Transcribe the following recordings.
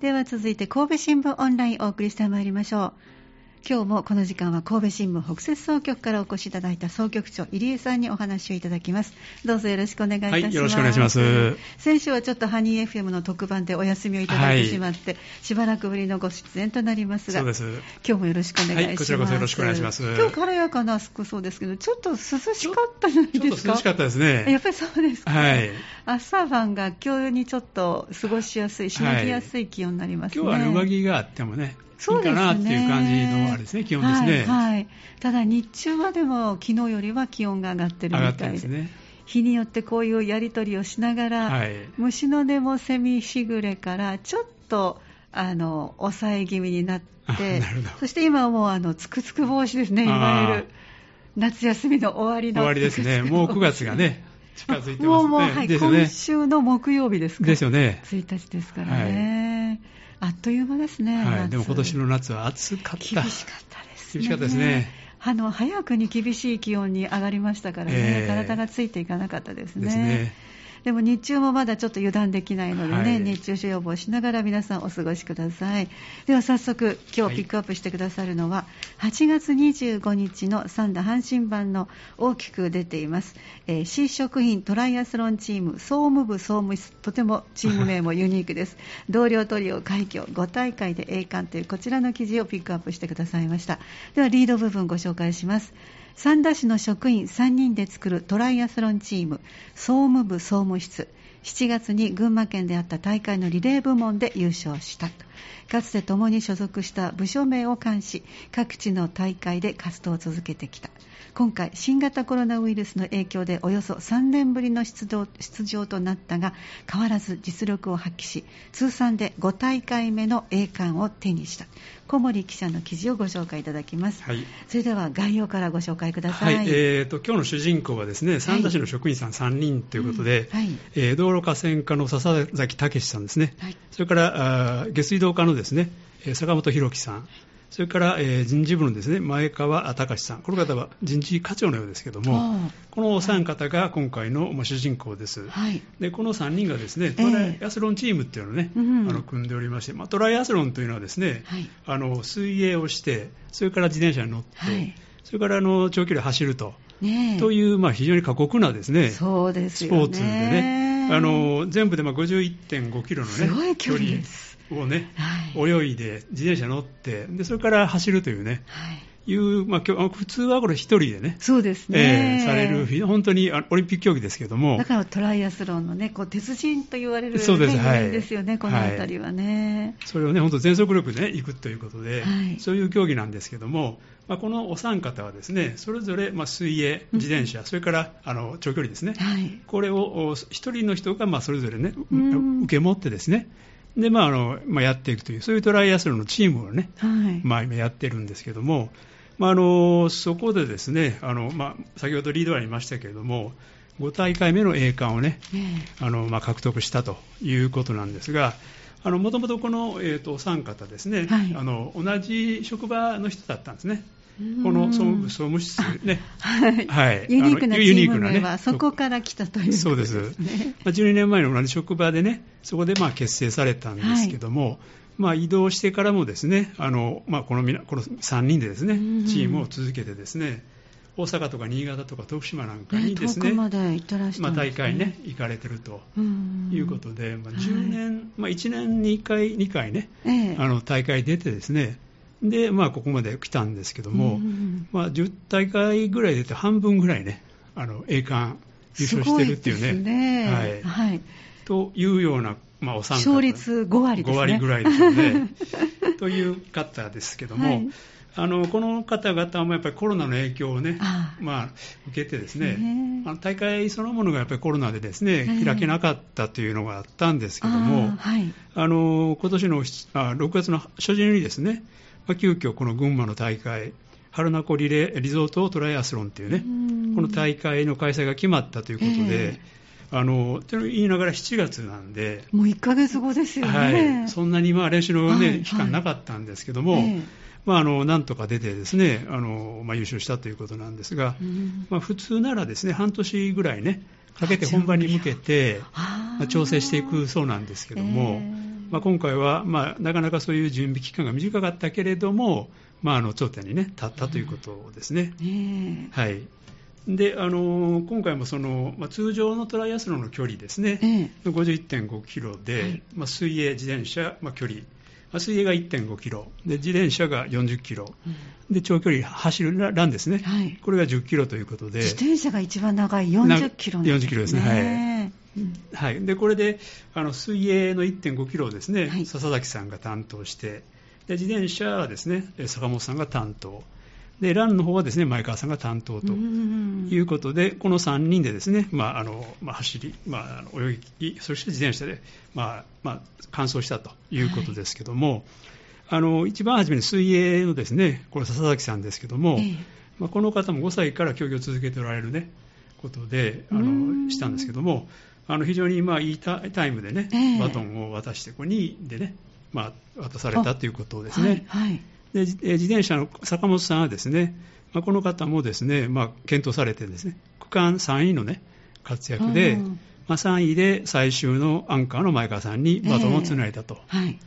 では続いて神戸新聞オンラインお送りしてまいりましょう。今日もこの時間は神戸新聞北摂総局からお越しいただいた総局長入江さんにお話をいただきます。どうぞよろしくお願いいたします、はい、よろしくお願いします。先週はちょっとハニー FM の特番でお休みをいただいてしまって、はい、しばらくぶりのご出演となりますがそうです。今日もよろしくお願いします、はい、こちらこそよろしくお願いします。今日軽やかな服装ですけどちょっと涼しかったじゃないですか？涼しかったですね。やっぱりそうですか、はい、朝晩が今日にちょっと過ごしやすいしのぎやすい気温になりますね、今日は上着があってもねいいかなっていう感じのあれですね、気温ですね。はい、はい、ただ日中はでも昨日よりは気温が上がってるみたいで。ね、日によってこういうやり取りをしながら、はい、虫の音もセミしぐれからちょっとあの抑え気味になってそして今はもうあのつくつく帽子ですね。いわゆる夏休みの終わりの終わりですね。もう9月がね近づいてますね。もうもう、はい、ね、今週の木曜日ですか。ですよね。1日ですからね、はいあっという間ですね、はい、でも今年の夏は暑かった。厳しかったですね。厳しかったですね。あの早くに厳しい気温に上がりましたからね、えー、体がついていかなかったですね。ですねでも日中もまだちょっと油断できないのでね、はい、熱中症予防しながら皆さんお過ごしください。では早速、今日ピックアップしてくださるのは、はい、8月25日の三田阪神版の大きく出ています、えー、C 食品トライアスロンチーム総務部総務室、とてもチーム名もユニークです。同僚トリオ快挙5大会で栄冠というこちらの記事をピックアップしてくださいました。ではリード部分ご紹介します。三田市の職員3人で作るトライアスロンチーム総務部総務室。7月に群馬県であった大会のリレー部門で優勝したと。かつて共に所属した部署名を冠し各地の大会で活動を続けてきた。今回新型コロナウイルスの影響でおよそ3年ぶりの出場出場となったが変わらず実力を発揮し通算で5大会目の栄冠を手にした。小森記者の記事をご紹介いただきます、はい、それでは概要からご紹介ください、はい、えーと、今日の主人公はですね三田市の職員さん3人ということで、はい。うん、えー、道路河川課の笹崎武さんですね、それから下水道課のですね坂本博樹さんそれから、えー、人事部のですね前川隆さん、この方は人事課長のようですけども、このお三方が今回の、まあ、主人公です、はい、でこの3人がですねトライアスロンチームっていうのをね、えー、あの組んでおりまして、まあ、トライアスロンというのはですね、はい、あの水泳をして、それから自転車に乗って、はい、それからあの長距離走ると。ね、という、まあ、非常に過酷なですねそうですスポーツでね。あの全部でまあ51.5キロの、ね、距離です。をね、はい、泳いで、自転車乗って、でそれから走るというね、はいいう、まあ、普通はこれ一人でね、そうですね、えー、される、本当にオリンピック競技ですけども、だからトライアスロンのね、こう鉄人と言われるそうです、はい、ですよね、この辺りはね、はい、それをね、本当、全速力で、ね、行くということで、はい、そういう競技なんですけども、まあ、このお三方はですね、それぞれ、まあ、水泳、自転車、うん、それからあの長距離ですね、はい、これを一人の人が、まあ、それぞれね、受け持ってですね、で、まああのまあ、やっていくという、そういうトライアスロンのチームをね、はい。まあ、今やってるんですけども、まあ、あのそこでですね、あのまあ、先ほどリードありましたけれども、5大会目の栄冠をね、あのまあ、獲得したということなんですが、もともとこの、えーと、お三方ですね、はい、あの同じ職場の人だったんですね。この総務総務室ね、はい、はい、ユニークなチーム名は、そこから来たという、ね、そうです、まあ、12年前の同じ職場でね、そこでまあ結成されたんですけども、はい、まあ、移動してからもですね、あのまあ、このこの3人でですね、チームを続けてですね、大阪とか新潟とか徳島なんかにですね、まあ、大会ね、行かれてるということで、まあ、10年、はい、まあ、1年に1回、2回ね、えー、あの大会出てですね、で、まあ、ここまで来たんですけども、うんうん、まあ、10大会ぐらい出て、半分ぐらいね、あの栄冠優勝してるっていうね。ね。はい、はい、というような、まあ、お三方。勝率5割ですね。5割ぐらいですよね。という方ですけども、はい、あのこの方々もやっぱりコロナの影響をね、あまあ、受けてですね、あの大会そのものがやっぱりコロナでですね、開けなかったというのがあったんですけども、はい、あの今年のあ6月の初旬にですね、まあ、急遽この群馬の大会、春名湖リレーリゾートトライアスロンっていうね、この大会の開催が決まったということで、えー、あのと言いながら7月なんで、もう1ヶ月後ですよね、はい、そんなにまあ練習の、ね、はい、期間なかったんですけども、えーまあ、あのなんとか出てですねあの、まあ、優勝したということなんですが、まあ、普通ならですね半年ぐらいねかけて本番に向けて、まあ、調整していくそうなんですけども、えーまあ、今回は、まあ、なかなかそういう準備期間が短かったけれども、まあ、あの頂点に、ね、立ったということですね。はい。であの今回もその、まあ、通常のトライアスロンの距離ですね、えー、51.5キロで、はい、まあ、水泳、自転車、まあ、距離、まあ、水泳が1.5キロ。で、自転車が40キロ、うん、で長距離走るランですね、はい、これが10キロということで、自転車が一番長い40キロですね。40キロですね。はいはい、でこれであの水泳の1.5キロをですね、はい、笹崎さんが担当してで自転車はですね坂本さんが担当。でランの方はですね前川さんが担当ということで、この3人でですね、まああのまあ、走り、まあ、泳ぎ、そして自転車で、まあまあ、完走したということですけども、はい、あの一番初めに水泳のですねこれ笹崎さんですけども、えー、まあ、この方も5歳から競技を続けておられる、ね、ことであのしたんですけども、あの非常にまあいいタイムでね、えー、バトンを渡して、ここ2位でね、まあ、渡されたということですね。はい、はい。で自転車の坂本さんはですね、まあ、この方もですね、まあ、検討されてですね、区間3位のね、活躍で、まあ、3位で最終のアンカーの前川さんにバトンをつないだと、えーはい、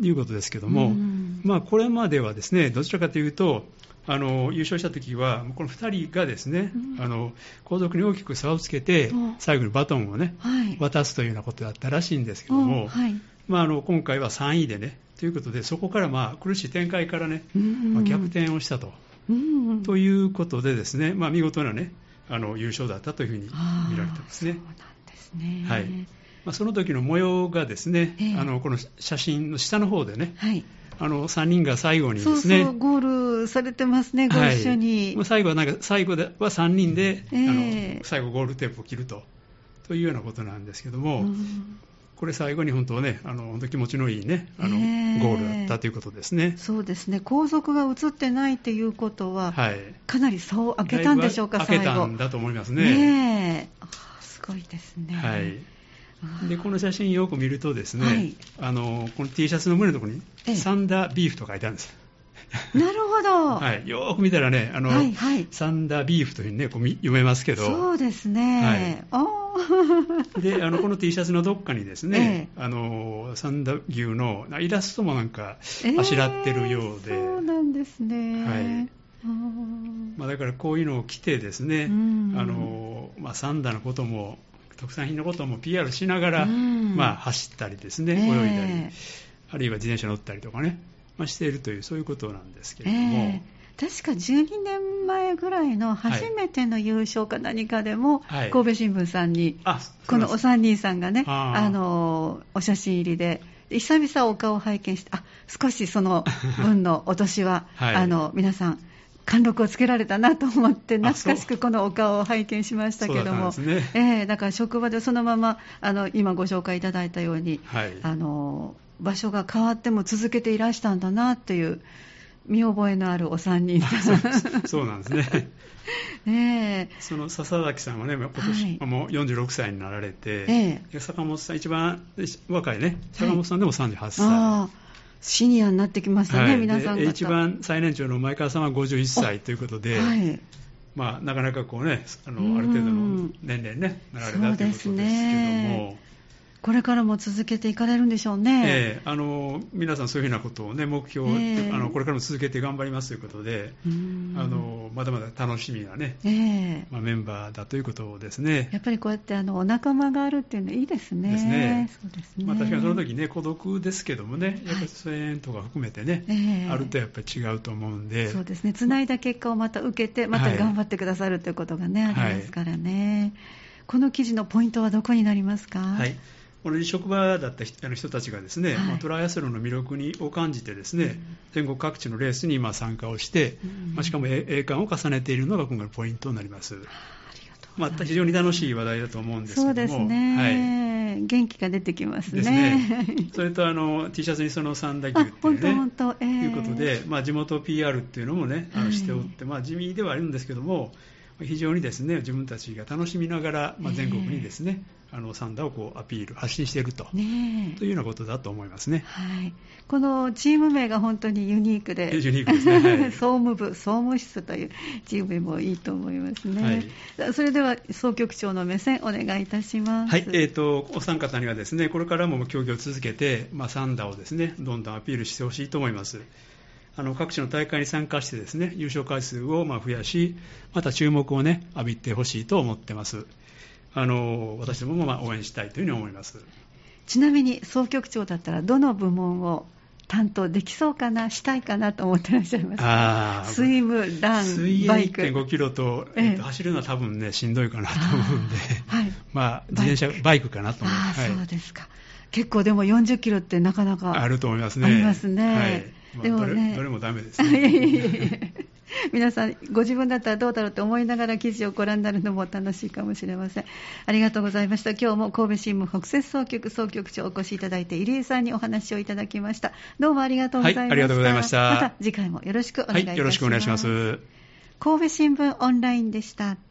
いうことですけども、まあ、これまではですね、どちらかというと、あの優勝した時は、この2人がですね、うん、あの後続に大きく差をつけて、最後にバトンをね、はい、渡すというようなことだったらしいんですけども、はい、まあ、あの今回は3位でね、ということで、そこからまあ苦しい展開からね、まあ、逆転をしたと。ということでですね、まあ、見事なね、あの優勝だったというふうに見られてますね。そうなんですね。はい。まあ、その時の模様がですね、えー、あのこの写真の下の方でね、はい、あの3人が最後にですね、そうそうゴールされてますね、ご一緒に。はい、最後はなんか最後では3人で、えー、あの最後ゴールテープを切るとというようなことなんですけども、これ最後に本当ね、あの本当気持ちのいいね、あの、えー、ゴールだったということですね。そうですね。後続が映ってないっていうことは、はい、かなり差を開けたんでしょうか、開けたんだと思いますね。ねあすごいですね。はい。でこの写真よく見るとですね、はい、あのこの T シャツの胸のところに、ええ、サンダービーフと書いてあるんです。なるほど。はい、よく見たらね、あの、はいはい、サンダービーフというふうにね、こう読めますけど。そうですね。はい、であのこの T シャツのどっかにですね、ええ、あの三田牛のイラストもなんかあしらってるようで、えー、そうなんですね、はい。まあ、だからこういうのを着てですね、うん、あのまあ、サンダのことも特産品のことも PR しながら、うん、まあ、走ったりですね、泳いだり、あるいは自転車乗ったりとかね、まあ、しているというそういうことなんですけれども。確か12年前ぐらいの初めての優勝か何かでも、はい、神戸新聞さんに、このお三人さんがね、あのお写真入りで、久々お顔を拝見して、あ少しその分のお年は、はい、あの皆さん、貫禄をつけられたなと思って、懐かしくこのお顔を拝見しましたけども、だ、ね、えー、だから職場でそのままあの今ご紹介いただいたように、はい、あの場所が変わっても続けていらしたんだなっていう。見覚えのあるお三人そうなんですね。ね その笹崎さんはね、今年、はい、もう46歳になられて、ええ、坂本さん、一番若いね、坂本さんでも38歳。はい、シニアになってきましたね、はい、皆さん一番最年長の前川さんは51歳ということで、はい。まあ、なかなかこうね、あのある程度の年齢ね、なられたということですけども。これからも続けていかれるんでしょうね。えー、あの皆さんそういうふうなことをね目標、えー、あのこれからも続けて頑張りますということで、あのまだまだ楽しみなね、えー、まあ、メンバーだということですね。やっぱりこうやってあのお仲間があるっていうのはいいですね。ですね。そうですね。まあ確かにその時ね孤独ですけどもね、やっぱり声援とか含めてね、はい、あるとやっぱり違うと思うんで。そうですね。繋いだ結果をまた受けてまた頑張ってくださるということがね、はい、ありますからね。この記事のポイントはどこになりますか？はい。同じ職場だった人たちがですね、はい、トライアスロンの魅力にを感じてですね、うん、全国各地のレースに今参加をして、うん、まあ、しかも栄冠を重ねているのが今回のポイントになります。まあ、非常に楽しい話題だと思うんですけども、そうですね、はい、元気が出てきますね。すね。それとあの T シャツにその三田牛っていうね、えー、いうことで、まあ、地元 PR っていうのもね、あのしておって、まあ、地味ではあるんですけども、非常にですね自分たちが楽しみながら、まあ、全国にですね、あのサンダーをこうアピール、発信していると,、ね、というようなことだと思いますね、はい、このチーム名が本当にユニークで、ユニークですね、はい、総務部、総務室というチーム名もいいと思いますね、はい、それでは総局長の目線、お願いいたします。はい。えーと、お三方にはですねこれからも競技を続けて、まあ、サンダーをですねどんどんアピールしてほしいと思います。あの各地の大会に参加してですね優勝回数をま増やし、また注目を、ね、浴びてほしいと思ってます。あの私どももま応援したいというふうに思いますちなみに総局長だったらどの部門を担当できそうかな、したいかなと思ってらっしゃいますあスイム、ラン、水泳バイク。1.5キロと、え走るのは多分ね、しんどいかなと思うんで、はい、まあ、自転車、バイクかなと思います。はい、そうですか。結構でも40キロってなかなかあると思いますね。ありますね。はい。まあ、でもねどれ、どれもダメですね。皆さん、ご自分だったらどうだろうと思いながら記事をご覧になるのも楽しいかもしれません。ありがとうございました。今日も神戸新聞北摂総局総局長お越しいただいて、入江さんにお話をいただきました。どうもありがとうございました。はい、ありがとうございました。また次回もよろしくお願いいたします。はい、よろしくお願いします。神戸新聞オンラインでした。